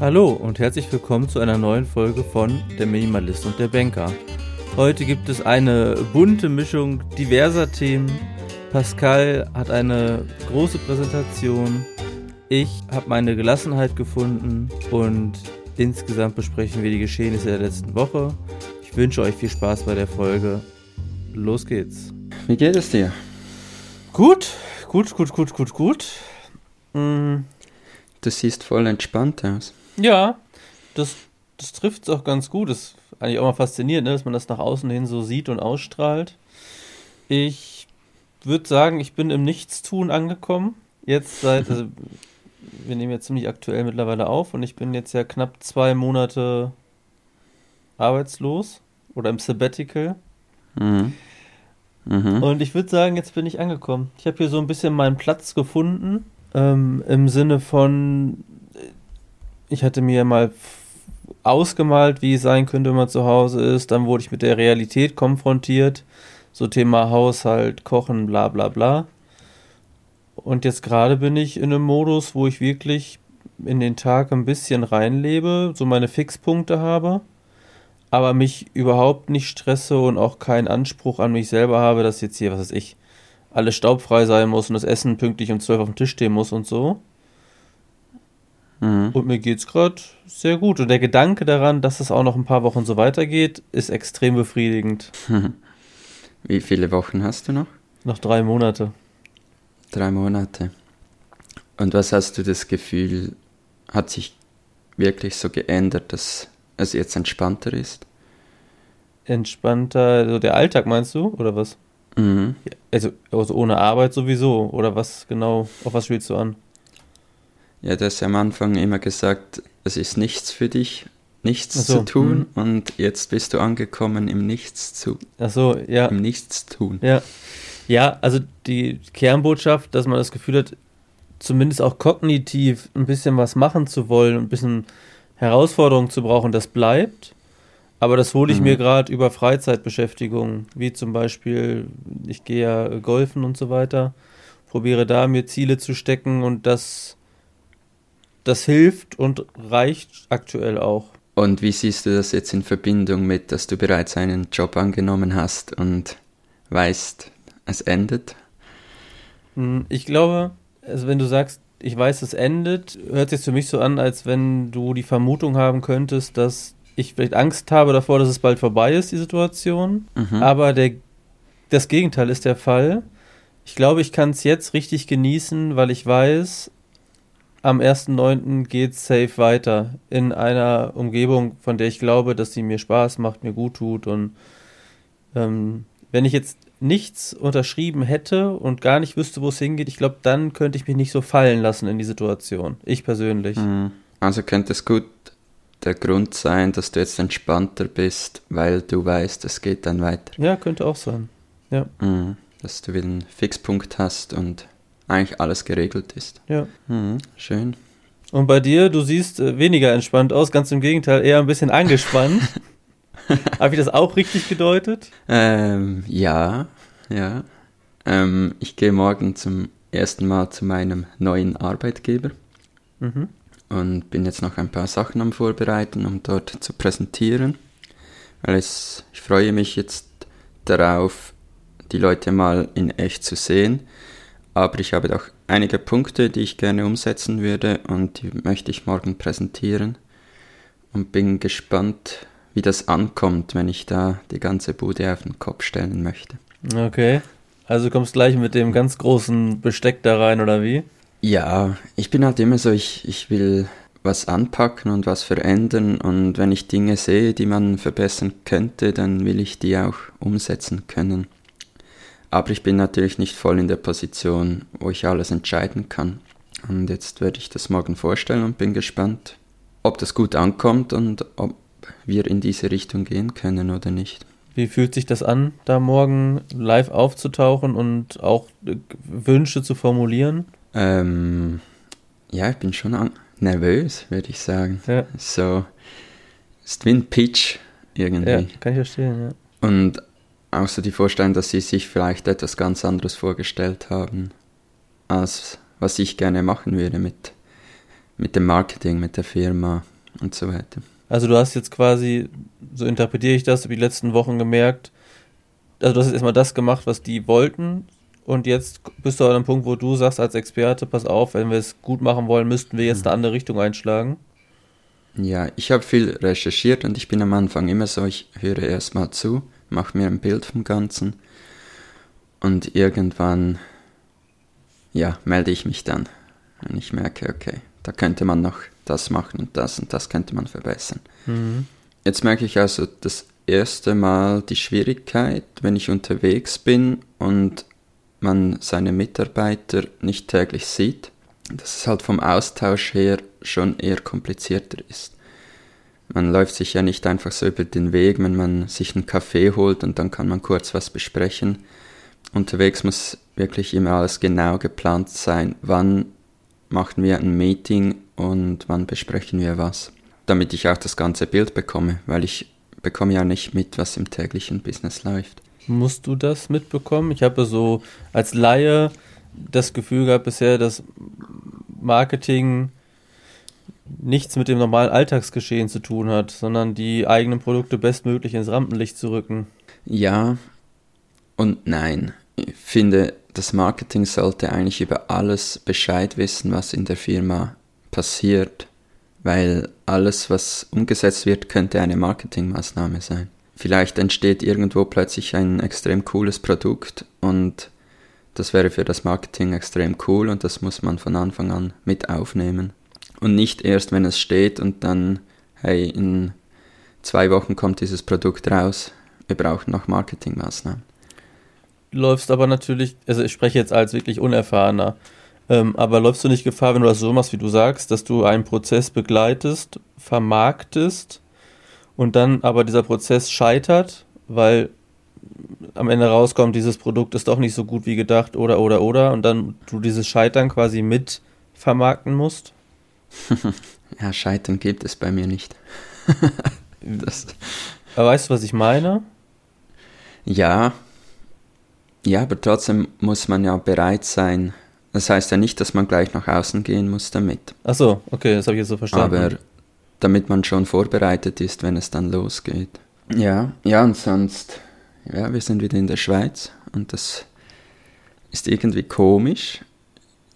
Hallo und herzlich willkommen zu einer neuen Folge von Der Minimalist und der Banker. Heute gibt es eine bunte Mischung diverser Themen. Pascal hat eine große Präsentation. Ich habe meine Gelassenheit gefunden und insgesamt besprechen wir die Geschehnisse der letzten Woche. Ich wünsche euch viel Spaß bei der Folge. Los geht's. Wie geht es dir? Gut, gut, gut, gut, gut, gut. Mm, Du siehst voll entspannt aus. Ja, das, das trifft es auch ganz gut. Das ist eigentlich auch mal faszinierend, ne, dass man das nach außen hin so sieht und ausstrahlt. Ich würde sagen, ich bin im Nichtstun angekommen. Jetzt seit, also, wir nehmen jetzt ziemlich aktuell mittlerweile auf und ich bin jetzt ja knapp zwei Monate arbeitslos oder im Sabbatical. Mhm. Mhm. Und ich würde sagen, jetzt bin ich angekommen. Ich habe hier so ein bisschen meinen Platz gefunden. Ähm, Im Sinne von, ich hatte mir mal ausgemalt, wie es sein könnte, wenn man zu Hause ist. Dann wurde ich mit der Realität konfrontiert. So Thema Haushalt, Kochen, bla bla bla. Und jetzt gerade bin ich in einem Modus, wo ich wirklich in den Tag ein bisschen reinlebe, so meine Fixpunkte habe, aber mich überhaupt nicht stresse und auch keinen Anspruch an mich selber habe, dass jetzt hier, was weiß ich, alles staubfrei sein muss und das Essen pünktlich um 12 auf dem Tisch stehen muss und so. Mhm. Und mir geht's gerade sehr gut. Und der Gedanke daran, dass es auch noch ein paar Wochen so weitergeht, ist extrem befriedigend. Wie viele Wochen hast du noch? Noch drei Monate. Drei Monate. Und was hast du das Gefühl, hat sich wirklich so geändert, dass es jetzt entspannter ist? Entspannter, so der Alltag meinst du, oder was? Mhm. Also, also ohne Arbeit sowieso, oder was genau, auf was spielst du an? Ja, du hast ja am Anfang immer gesagt, es ist nichts für dich, nichts so, zu tun und jetzt bist du angekommen im Nichts zu, Ach so, ja. im Nichtstun. Ja. Ja, also die Kernbotschaft, dass man das Gefühl hat, zumindest auch kognitiv ein bisschen was machen zu wollen, ein bisschen Herausforderung zu brauchen, das bleibt. Aber das hole ich Mhm. mir gerade über Freizeitbeschäftigungen, wie zum Beispiel, ich gehe ja golfen und so weiter, probiere da mir Ziele zu stecken und das, das hilft und reicht aktuell auch. Und wie siehst du das jetzt in Verbindung mit, dass du bereits einen Job angenommen hast und weißt, es endet? Hm, Ich glaube, also wenn du sagst, ich weiß, es endet, hört sich für mich so an, als wenn du die Vermutung haben könntest, dass ich vielleicht Angst habe davor, dass es bald vorbei ist, die Situation. Mhm. Aber der, das Gegenteil ist der Fall. Ich glaube, ich kann es jetzt richtig genießen, weil ich weiß, am 1.9. geht safe weiter in einer Umgebung, von der ich glaube, dass sie mir Spaß macht, mir gut tut. Und ähm, wenn ich jetzt nichts unterschrieben hätte und gar nicht wüsste, wo es hingeht, ich glaube, dann könnte ich mich nicht so fallen lassen in die Situation. Ich persönlich. Mhm. Also könnte es gut der Grund sein, dass du jetzt entspannter bist, weil du weißt, es geht dann weiter. Ja, könnte auch sein. Ja, Mhm. Dass du wieder einen Fixpunkt hast und eigentlich alles geregelt ist. ja. Mhm. Schön. Und bei dir, du siehst äh, weniger entspannt aus, ganz im Gegenteil, eher ein bisschen angespannt. Habe ich das auch richtig gedeutet? Ähm, ja, ja. Ähm, ich gehe morgen zum ersten Mal zu meinem neuen Arbeitgeber Mhm. und bin jetzt noch ein paar Sachen am Vorbereiten, um dort zu präsentieren. Weil es, ich freue mich jetzt darauf, die Leute mal in echt zu sehen. Aber ich habe auch einige Punkte, die ich gerne umsetzen würde und die möchte ich morgen präsentieren. Und bin gespannt, wie das ankommt, wenn ich da die ganze Bude auf den Kopf stellen möchte. Okay. Also du kommst gleich mit dem ganz großen Besteck da rein, oder wie? Ja, ich bin halt immer so, ich, ich will was anpacken und was verändern und wenn ich Dinge sehe, die man verbessern könnte, dann will ich die auch umsetzen können. Aber ich bin natürlich nicht voll in der Position, wo ich alles entscheiden kann. Und jetzt werde ich das morgen vorstellen und bin gespannt, ob das gut ankommt und ob wir in diese Richtung gehen können oder nicht. Wie fühlt sich das an, da morgen live aufzutauchen und auch äh, Wünsche zu formulieren? Ähm, ja, ich bin schon nervös, würde ich sagen. Ja, So, ist wie ein Pitch irgendwie. ja kann ich verstehen, ja. Und auch so die Vorstellung, dass sie sich vielleicht etwas ganz anderes vorgestellt haben, als was ich gerne machen würde mit, mit dem Marketing, mit der Firma und so weiter. Also du hast jetzt quasi, so interpretiere ich das, über die letzten Wochen gemerkt, also du hast jetzt erstmal das gemacht, was die wollten und jetzt bist du an einem Punkt, wo du sagst als Experte, pass auf, wenn wir es gut machen wollen, müssten wir jetzt eine andere Richtung einschlagen. Ja, ich habe viel recherchiert und ich bin am Anfang immer so, ich höre erstmal zu, mache mir ein Bild vom Ganzen und irgendwann, ja, melde ich mich dann, wenn ich merke, okay, da könnte man noch das machen und das und das könnte man verbessern. Mhm. Jetzt merke ich also das erste Mal die Schwierigkeit, wenn ich unterwegs bin und man seine Mitarbeiter nicht täglich sieht, dass es halt vom Austausch her schon eher komplizierter ist. Man läuft sich ja nicht einfach so über den Weg, wenn man sich einen Kaffee holt und dann kann man kurz was besprechen. Unterwegs muss wirklich immer alles genau geplant sein. Wann machen wir ein Meeting und wann besprechen wir was? Damit ich auch das ganze Bild bekomme, weil ich bekomme ja nicht mit, was im täglichen Business läuft. Musst du das mitbekommen? Ich habe so als Laie das Gefühl gehabt bisher, dass Marketing nichts mit dem normalen Alltagsgeschehen zu tun hat, sondern die eigenen Produkte bestmöglich ins Rampenlicht zu rücken. Ja und nein. Ich finde, das Marketing sollte eigentlich über alles Bescheid wissen, was in der Firma passiert, weil alles, was umgesetzt wird, könnte eine Marketingmaßnahme sein. Vielleicht entsteht irgendwo plötzlich ein extrem cooles Produkt und das wäre für das Marketing extrem cool und das muss man von Anfang an mit aufnehmen. Und nicht erst, wenn es steht und dann, hey, in zwei Wochen kommt dieses Produkt raus, wir brauchen noch Marketingmaßnahmen. Läufst aber natürlich, also ich spreche jetzt als wirklich Unerfahrener, ähm, aber läufst du nicht Gefahr, wenn du das so machst, wie du sagst, dass du einen Prozess begleitest, vermarktest und dann aber dieser Prozess scheitert, weil am Ende rauskommt, dieses Produkt ist doch nicht so gut wie gedacht oder oder oder und dann du dieses Scheitern quasi mit vermarkten musst? ja, Scheitern gibt es bei mir nicht. das. Aber weißt du, was ich meine? Ja. Ja, aber trotzdem muss man ja bereit sein. Das heißt ja nicht, dass man gleich nach außen gehen muss damit. Ach so, okay, das habe ich jetzt so verstanden. Aber damit man schon vorbereitet ist, wenn es dann losgeht. Ja, ja, und sonst, ja, wir sind wieder in der Schweiz und das ist irgendwie komisch.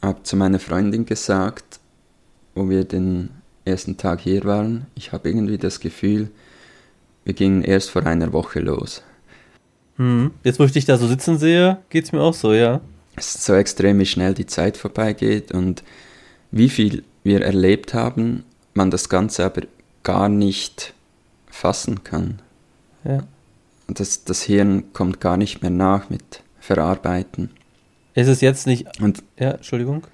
Ich habe zu meiner Freundin gesagt, wo wir den ersten Tag hier waren, ich habe irgendwie das Gefühl, wir gingen erst vor einer Woche los. Hm. Jetzt, wo ich dich da so sitzen sehe, geht es mir auch so, ja. Es ist so extrem, wie schnell die Zeit vorbeigeht und wie viel wir erlebt haben, man das Ganze aber gar nicht fassen kann. Ja. Das, das Hirn kommt gar nicht mehr nach mit Verarbeiten. Ist es jetzt nicht. Und, ja, Entschuldigung.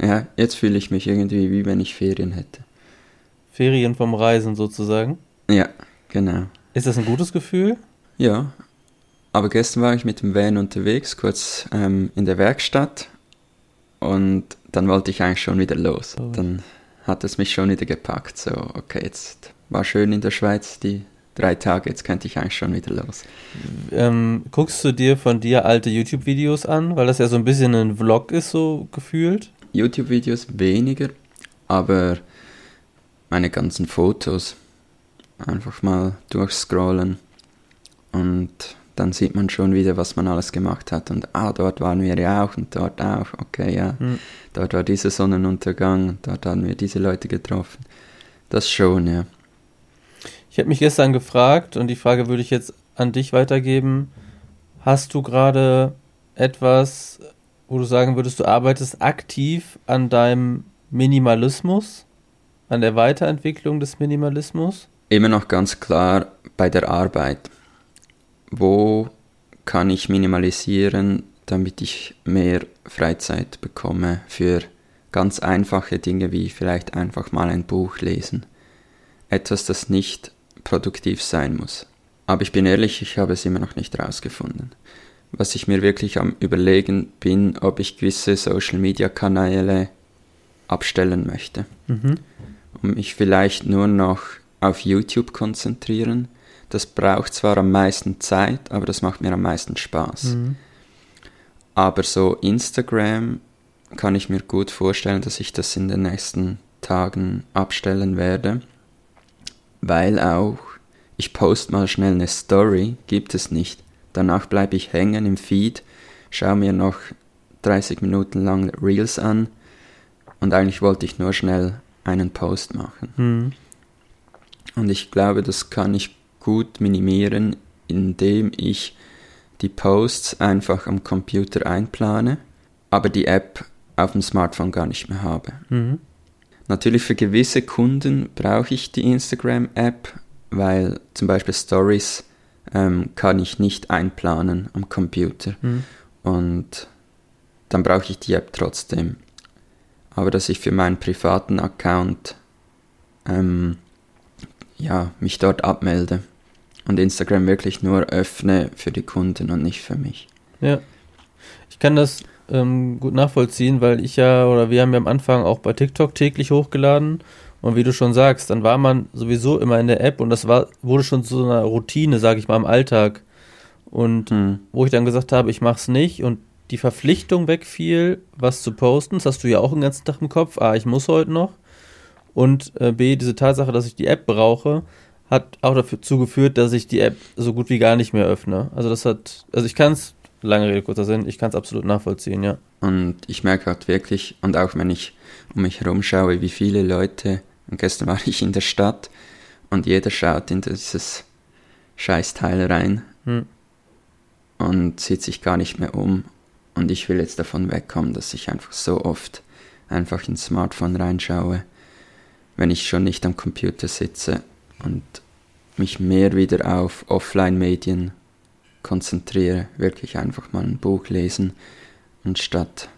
Ja, jetzt fühle ich mich irgendwie wie wenn ich Ferien hätte. Ferien vom Reisen sozusagen? Ja, genau. Ist das ein gutes Gefühl? Ja, aber gestern war ich mit dem Van unterwegs, kurz ähm, in der Werkstatt und dann wollte ich eigentlich schon wieder los. Oh. Dann hat es mich schon wieder gepackt. So, okay, jetzt war schön in der Schweiz die drei Tage, jetzt könnte ich eigentlich schon wieder los. Ähm, guckst du dir von dir alte YouTube-Videos an, weil das ja so ein bisschen ein Vlog ist, so gefühlt? YouTube-Videos weniger, aber meine ganzen Fotos einfach mal durchscrollen und dann sieht man schon wieder, was man alles gemacht hat. Und ah, dort waren wir ja auch und dort auch. Okay, ja. Mhm. Dort war dieser Sonnenuntergang dort haben wir diese Leute getroffen. Das schon, ja. Ich habe mich gestern gefragt und die Frage würde ich jetzt an dich weitergeben. Hast du gerade etwas, wo du sagen würdest, du arbeitest aktiv an deinem Minimalismus, an der Weiterentwicklung des Minimalismus? Immer noch ganz klar bei der Arbeit wo kann ich minimalisieren, damit ich mehr Freizeit bekomme für ganz einfache Dinge wie vielleicht einfach mal ein Buch lesen. Etwas, das nicht produktiv sein muss. Aber ich bin ehrlich, ich habe es immer noch nicht herausgefunden. Was ich mir wirklich am Überlegen bin, ob ich gewisse Social-Media-Kanäle abstellen möchte. Mhm. Um mich vielleicht nur noch auf YouTube konzentrieren das braucht zwar am meisten Zeit, aber das macht mir am meisten Spaß. Mhm. Aber so Instagram kann ich mir gut vorstellen, dass ich das in den nächsten Tagen abstellen werde, weil auch ich post mal schnell eine Story, gibt es nicht. Danach bleibe ich hängen im Feed, schaue mir noch 30 Minuten lang Reels an und eigentlich wollte ich nur schnell einen Post machen. Mhm. Und ich glaube, das kann ich gut minimieren, indem ich die Posts einfach am Computer einplane, aber die App auf dem Smartphone gar nicht mehr habe. Mhm. Natürlich für gewisse Kunden brauche ich die Instagram-App, weil zum Beispiel Stories ähm, kann ich nicht einplanen am Computer. Mhm. Und dann brauche ich die App trotzdem. Aber dass ich für meinen privaten Account ähm, ja, mich dort abmelde und Instagram wirklich nur öffne für die Kunden und nicht für mich. Ja. Ich kann das ähm, gut nachvollziehen, weil ich ja, oder wir haben ja am Anfang auch bei TikTok täglich hochgeladen. Und wie du schon sagst, dann war man sowieso immer in der App und das war, wurde schon zu so einer Routine, sage ich mal, im Alltag. Und Hm. wo ich dann gesagt habe, ich mach's nicht und die Verpflichtung wegfiel, was zu posten, das hast du ja auch den ganzen Tag im Kopf. A, ich muss heute noch. Und äh, B, diese Tatsache, dass ich die App brauche, hat auch dazu geführt, dass ich die App so gut wie gar nicht mehr öffne. Also das hat, also ich kann es, lange Rede, kurzer Sinn, ich kann es absolut nachvollziehen, ja. Und ich merke halt wirklich, und auch wenn ich um mich herum schaue, wie viele Leute, und gestern war ich in der Stadt und jeder schaut in dieses Scheißteil rein Hm. und sieht sich gar nicht mehr um. Und ich will jetzt davon wegkommen, dass ich einfach so oft einfach ins Smartphone reinschaue, wenn ich schon nicht am Computer sitze und mich mehr wieder auf Offline-Medien konzentriere, wirklich einfach mal ein Buch lesen, anstatt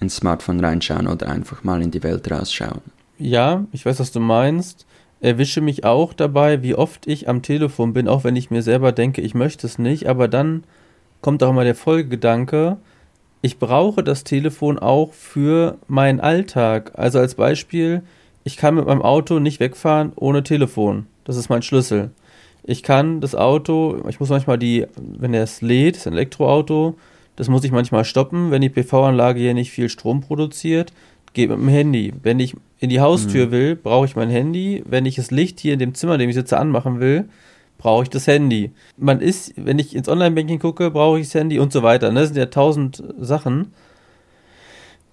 ins Smartphone reinschauen oder einfach mal in die Welt rausschauen. Ja, ich weiß, was du meinst. Erwische mich auch dabei, wie oft ich am Telefon bin, auch wenn ich mir selber denke, ich möchte es nicht, aber dann kommt auch immer der Folgegedanke, ich brauche das Telefon auch für meinen Alltag. Also als Beispiel, ich kann mit meinem Auto nicht wegfahren ohne Telefon. Das ist mein Schlüssel. Ich kann das Auto, ich muss manchmal die, wenn er es lädt, ist Elektroauto, das muss ich manchmal stoppen, wenn die PV-Anlage hier nicht viel Strom produziert, geht mit dem Handy. Wenn ich in die Haustür Mhm. will, brauche ich mein Handy. Wenn ich das Licht hier in dem Zimmer, in dem ich sitze, anmachen will, brauche ich das Handy. Man ist, wenn ich ins Online-Banking gucke, brauche ich das Handy und so weiter. Ne? Das sind ja tausend Sachen.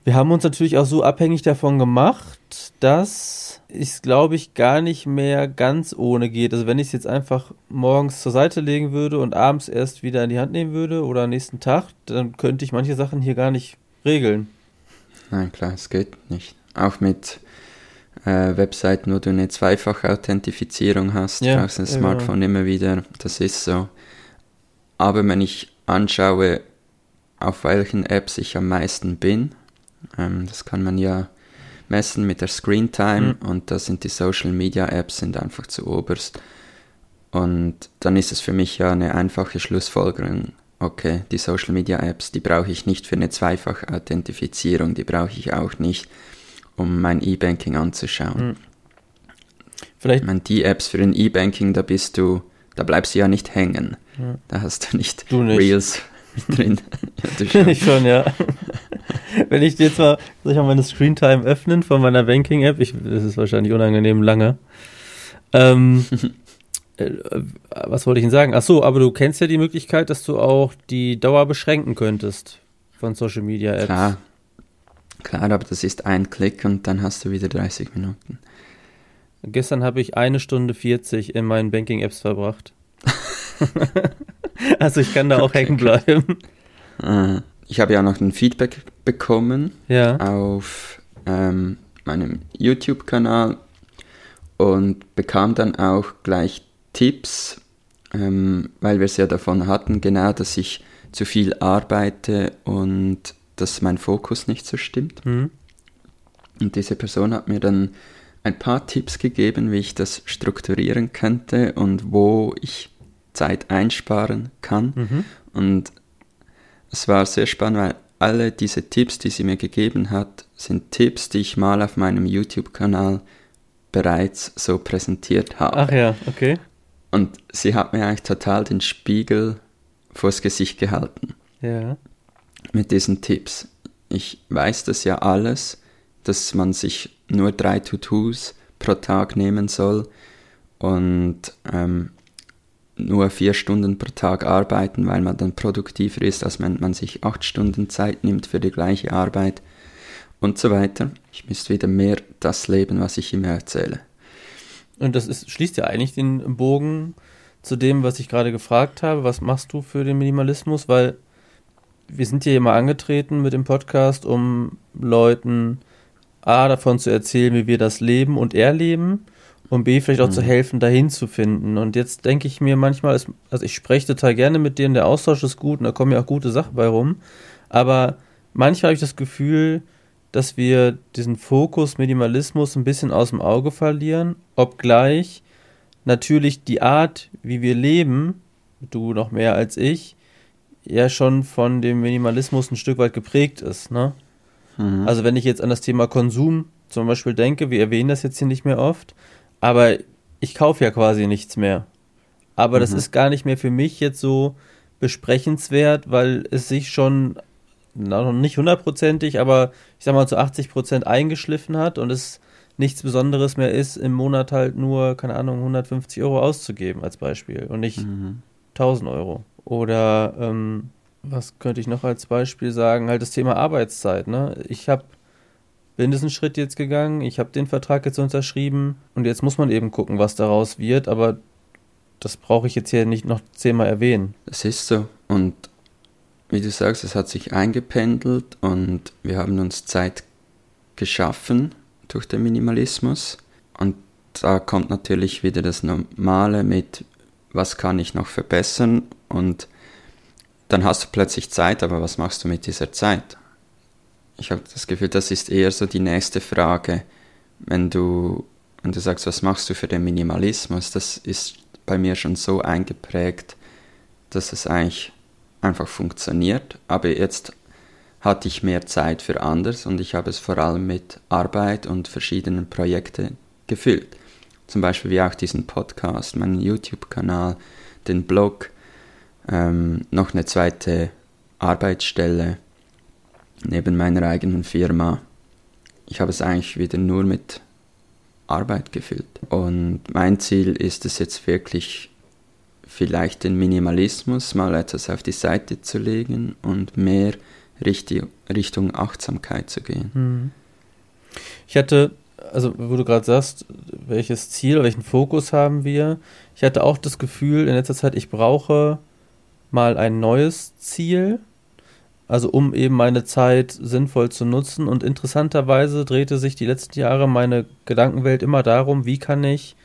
Wir haben uns natürlich auch so abhängig davon gemacht, dass es, glaube ich, gar nicht mehr ganz ohne geht. Also wenn ich es jetzt einfach morgens zur Seite legen würde und abends erst wieder in die Hand nehmen würde oder am nächsten Tag, dann könnte ich manche Sachen hier gar nicht regeln. Nein, klar, es geht nicht. Auch mit äh, Webseiten, wo du eine zweifache Authentifizierung hast, Ja, brauchst ein ja, Smartphone immer wieder. Das ist so. Aber wenn ich anschaue, auf welchen Apps ich am meisten bin, ähm, das kann man ja messen mit der Screen Time Mhm. und da sind die Social Media Apps sind einfach zu oberst. Und dann ist es für mich ja eine einfache Schlussfolgerung. Okay, die Social Media Apps, die brauche ich nicht für eine zweifache Authentifizierung, die brauche ich auch nicht, um mein E-Banking anzuschauen. Mhm. Vielleicht Ich meine, die Apps für ein E-Banking, da bist du, da bleibst du ja nicht hängen. Ja. Da hast du nicht, Du nicht. Reels drin. ja, du schon. ich schon, ja. Wenn ich jetzt mal, soll ich mal meine Screentime öffnen von meiner Banking-App? Das ist wahrscheinlich unangenehm lange. Ähm, äh, was wollte ich denn sagen? Ach so, aber du kennst ja die Möglichkeit, dass du auch die Dauer beschränken könntest von Social Media Apps. Klar. Klar, aber das ist ein Klick und dann hast du wieder 30 Minuten. Gestern habe ich eine Stunde 40 in meinen Banking-Apps verbracht. also ich kann da auch Okay, hängen bleiben. Äh, ich habe ja noch ein Feedback bekommen Ja. auf ähm, meinem YouTube-Kanal und bekam dann auch gleich Tipps, ähm, weil wir es ja davon hatten, genau, dass ich zu viel arbeite und dass mein Fokus nicht so stimmt. Hm. Und diese Person hat mir dann ein paar Tipps gegeben, wie ich das strukturieren könnte und wo ich Zeit einsparen kann. Mhm. Und es war sehr spannend, weil alle diese Tipps, die sie mir gegeben hat, sind Tipps, die ich mal auf meinem YouTube-Kanal bereits so präsentiert habe. Ach ja, okay. Und sie hat mir eigentlich total den Spiegel vors Gesicht gehalten Ja. mit diesen Tipps. Ich weiß das ja alles, dass man sich nur drei To-Dos pro Tag nehmen soll und ähm, nur vier Stunden pro Tag arbeiten, weil man dann produktiver ist, als wenn man sich acht Stunden Zeit nimmt für die gleiche Arbeit und so weiter. Ich müsste wieder mehr das leben, was ich immer erzähle. Und das ist, schließt ja eigentlich den Bogen zu dem, was ich gerade gefragt habe. Was machst du für den Minimalismus? Weil wir sind hier immer angetreten mit dem Podcast, um Leuten A davon zu erzählen, wie wir das leben und erleben und B vielleicht auch mhm. zu helfen, dahin zu finden. Und jetzt denke ich mir manchmal, also ich spreche total gerne mit denen, der Austausch ist gut und da kommen ja auch gute Sachen bei rum. Aber manchmal habe ich das Gefühl, dass wir diesen Fokus Minimalismus ein bisschen aus dem Auge verlieren, obgleich natürlich die Art, wie wir leben, du noch mehr als ich, ja schon von dem Minimalismus ein Stück weit geprägt ist. Ne? Mhm. Also wenn ich jetzt an das Thema Konsum zum Beispiel denke, wir erwähnen das jetzt hier nicht mehr oft, aber ich kaufe ja quasi nichts mehr. Aber mhm. das ist gar nicht mehr für mich jetzt so besprechenswert, weil es sich schon noch nicht hundertprozentig, aber ich sag mal zu 80 Prozent eingeschliffen hat und es nichts Besonderes mehr ist, im Monat halt nur, keine Ahnung, 150 Euro auszugeben als Beispiel und nicht mhm. 1000 Euro. Oder ähm, was könnte ich noch als Beispiel sagen? Halt das Thema Arbeitszeit. Ne? Ich habe bin diesen Schritt jetzt gegangen, ich habe den Vertrag jetzt unterschrieben und jetzt muss man eben gucken, was daraus wird, aber das brauche ich jetzt hier nicht noch zehnmal erwähnen. Das ist so und wie du sagst, es hat sich eingependelt und wir haben uns Zeit geschaffen durch den Minimalismus. Und da kommt natürlich wieder das Normale mit, was kann ich noch verbessern? Und dann hast du plötzlich Zeit, aber was machst du mit dieser Zeit? Ich habe das Gefühl, das ist eher so die nächste Frage, wenn du, wenn du sagst, was machst du für den Minimalismus? Das ist bei mir schon so eingeprägt, dass es eigentlich einfach funktioniert. Aber jetzt hatte ich mehr Zeit für anders und ich habe es vor allem mit Arbeit und verschiedenen Projekten gefüllt. Zum Beispiel wie auch diesen Podcast, meinen YouTube-Kanal, den Blog, ähm, noch eine zweite Arbeitsstelle neben meiner eigenen Firma. Ich habe es eigentlich wieder nur mit Arbeit gefüllt. Und mein Ziel ist es jetzt wirklich vielleicht den Minimalismus mal etwas auf die Seite zu legen und mehr Richtung Achtsamkeit zu gehen. Hm. Ich hatte, also wo du gerade sagst, welches Ziel, welchen Fokus haben wir? Ich hatte auch das Gefühl in letzter Zeit, ich brauche mal ein neues Ziel, also um eben meine Zeit sinnvoll zu nutzen. Und interessanterweise drehte sich die letzten Jahre meine Gedankenwelt immer darum, wie kann ich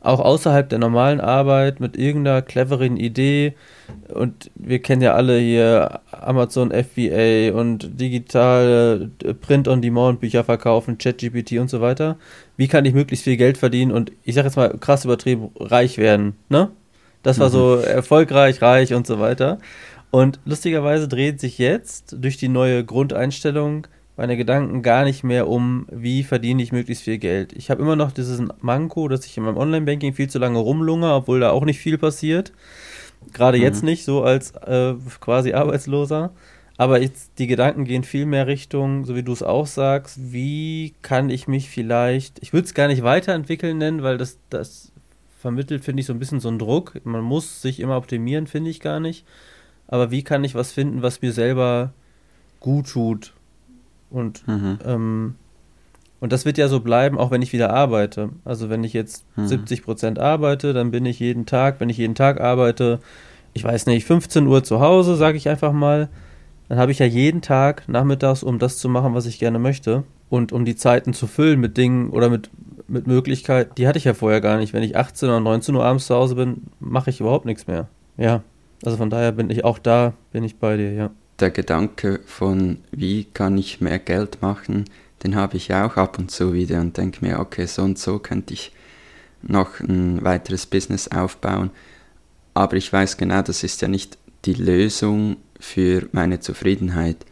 auch außerhalb der normalen Arbeit mit irgendeiner cleveren Idee und wir kennen ja alle hier Amazon FBA und digitale äh, Print-on-Demand-Bücher verkaufen, ChatGPT und so weiter. Wie kann ich möglichst viel Geld verdienen und ich sag jetzt mal krass übertrieben, reich werden, ne? Das war mhm. so erfolgreich, reich und so weiter. Und lustigerweise dreht sich jetzt durch die neue Grundeinstellung meine Gedanken gar nicht mehr um, wie verdiene ich möglichst viel Geld. Ich habe immer noch dieses Manko, dass ich in meinem Online-Banking viel zu lange rumlunge, obwohl da auch nicht viel passiert. Gerade mhm. jetzt nicht, so als äh, quasi Arbeitsloser. Aber jetzt, die Gedanken gehen viel mehr Richtung, so wie du es auch sagst, wie kann ich mich vielleicht, ich würde es gar nicht weiterentwickeln nennen, weil das, das vermittelt, finde ich, so ein bisschen so einen Druck. Man muss sich immer optimieren, finde ich gar nicht. Aber wie kann ich was finden, was mir selber gut tut und, mhm. ähm, und das wird ja so bleiben, auch wenn ich wieder arbeite. Also wenn ich jetzt mhm. 70 Prozent arbeite, dann bin ich jeden Tag, wenn ich jeden Tag arbeite, ich weiß nicht, 15 Uhr zu Hause, sage ich einfach mal, dann habe ich ja jeden Tag nachmittags, um das zu machen, was ich gerne möchte. Und um die Zeiten zu füllen mit Dingen oder mit, mit Möglichkeiten, die hatte ich ja vorher gar nicht. Wenn ich 18 oder 19 Uhr abends zu Hause bin, mache ich überhaupt nichts mehr. Ja, also von daher bin ich auch da, bin ich bei dir, ja der Gedanke von, wie kann ich mehr Geld machen, den habe ich auch ab und zu wieder und denke mir, okay, so und so könnte ich noch ein weiteres Business aufbauen. Aber ich weiß genau, das ist ja nicht die Lösung für meine Zufriedenheit,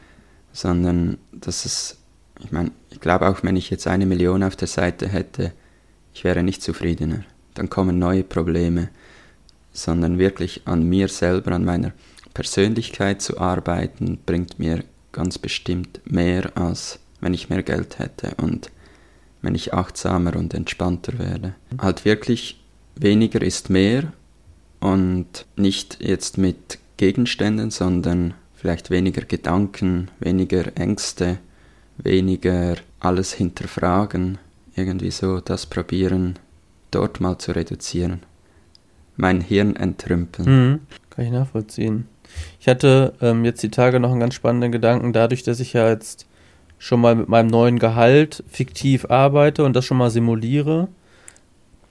sondern dass es, ich meine, ich glaube auch, wenn ich jetzt eine Million auf der Seite hätte, ich wäre nicht zufriedener. Dann kommen neue Probleme, sondern wirklich an mir selber, an meiner Persönlichkeit zu arbeiten, bringt mir ganz bestimmt mehr, als wenn ich mehr Geld hätte. Und wenn ich achtsamer und entspannter werde. Halt wirklich weniger ist mehr und nicht jetzt mit Gegenständen, sondern vielleicht weniger Gedanken, weniger Ängste, weniger alles hinterfragen, irgendwie so das probieren, dort mal zu reduzieren. Mein Hirn entrümpeln. Mhm, kann ich nachvollziehen. Ich hatte ähm, jetzt die Tage noch einen ganz spannenden Gedanken, dadurch, dass ich ja jetzt schon mal mit meinem neuen Gehalt fiktiv arbeite und das schon mal simuliere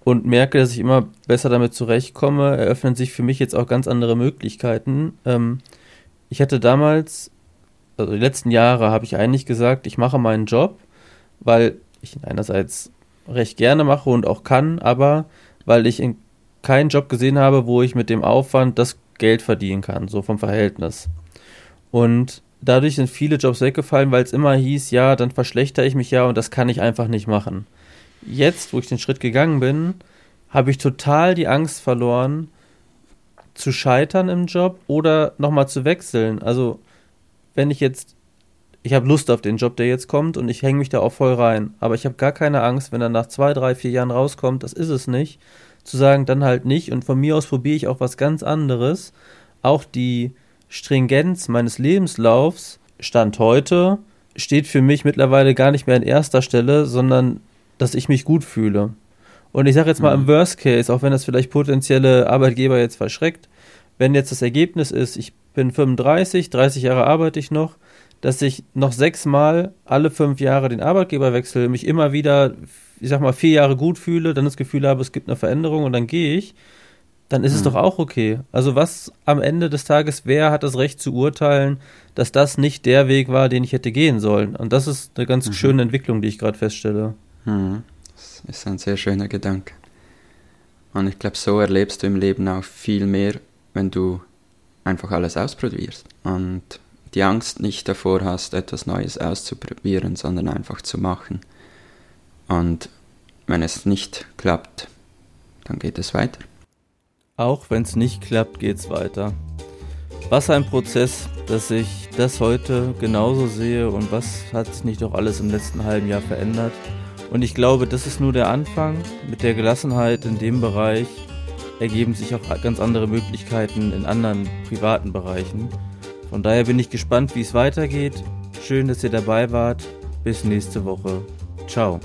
und merke, dass ich immer besser damit zurechtkomme, eröffnen sich für mich jetzt auch ganz andere Möglichkeiten. Ähm, ich hatte damals, also die letzten Jahre, habe ich eigentlich gesagt, ich mache meinen Job, weil ich ihn einerseits recht gerne mache und auch kann, aber weil ich in keinen Job gesehen habe, wo ich mit dem Aufwand das Geld verdienen kann, so vom Verhältnis. Und dadurch sind viele Jobs weggefallen, weil es immer hieß, ja, dann verschlechter ich mich ja und das kann ich einfach nicht machen. Jetzt, wo ich den Schritt gegangen bin, habe ich total die Angst verloren, zu scheitern im Job oder nochmal zu wechseln. Also, wenn ich jetzt, ich habe Lust auf den Job, der jetzt kommt und ich hänge mich da auch voll rein, aber ich habe gar keine Angst, wenn er nach zwei, drei, vier Jahren rauskommt, das ist es nicht, zu sagen, dann halt nicht und von mir aus probiere ich auch was ganz anderes. Auch die Stringenz meines Lebenslaufs, Stand heute, steht für mich mittlerweile gar nicht mehr an erster Stelle, sondern dass ich mich gut fühle. Und ich sage jetzt mal mhm. im Worst Case, auch wenn das vielleicht potenzielle Arbeitgeber jetzt verschreckt, wenn jetzt das Ergebnis ist, ich bin 35, 30 Jahre arbeite ich noch, dass ich noch sechsmal alle fünf Jahre den Arbeitgeber wechsle, mich immer wieder, ich sag mal, vier Jahre gut fühle, dann das Gefühl habe, es gibt eine Veränderung und dann gehe ich, dann ist mhm. es doch auch okay. Also was am Ende des Tages, wer hat das Recht zu urteilen, dass das nicht der Weg war, den ich hätte gehen sollen? Und das ist eine ganz mhm. schöne Entwicklung, die ich gerade feststelle. Mhm. Das ist ein sehr schöner Gedanke. Und ich glaube, so erlebst du im Leben auch viel mehr, wenn du einfach alles ausprobierst und die Angst nicht davor hast, etwas Neues auszuprobieren, sondern einfach zu machen. Und wenn es nicht klappt, dann geht es weiter. Auch wenn es nicht klappt, geht es weiter. Was ein Prozess, dass ich das heute genauso sehe und was hat sich nicht doch alles im letzten halben Jahr verändert. Und ich glaube, das ist nur der Anfang. Mit der Gelassenheit in dem Bereich ergeben sich auch ganz andere Möglichkeiten in anderen privaten Bereichen. Von daher bin ich gespannt, wie es weitergeht. Schön, dass ihr dabei wart. Bis nächste Woche. Ciao.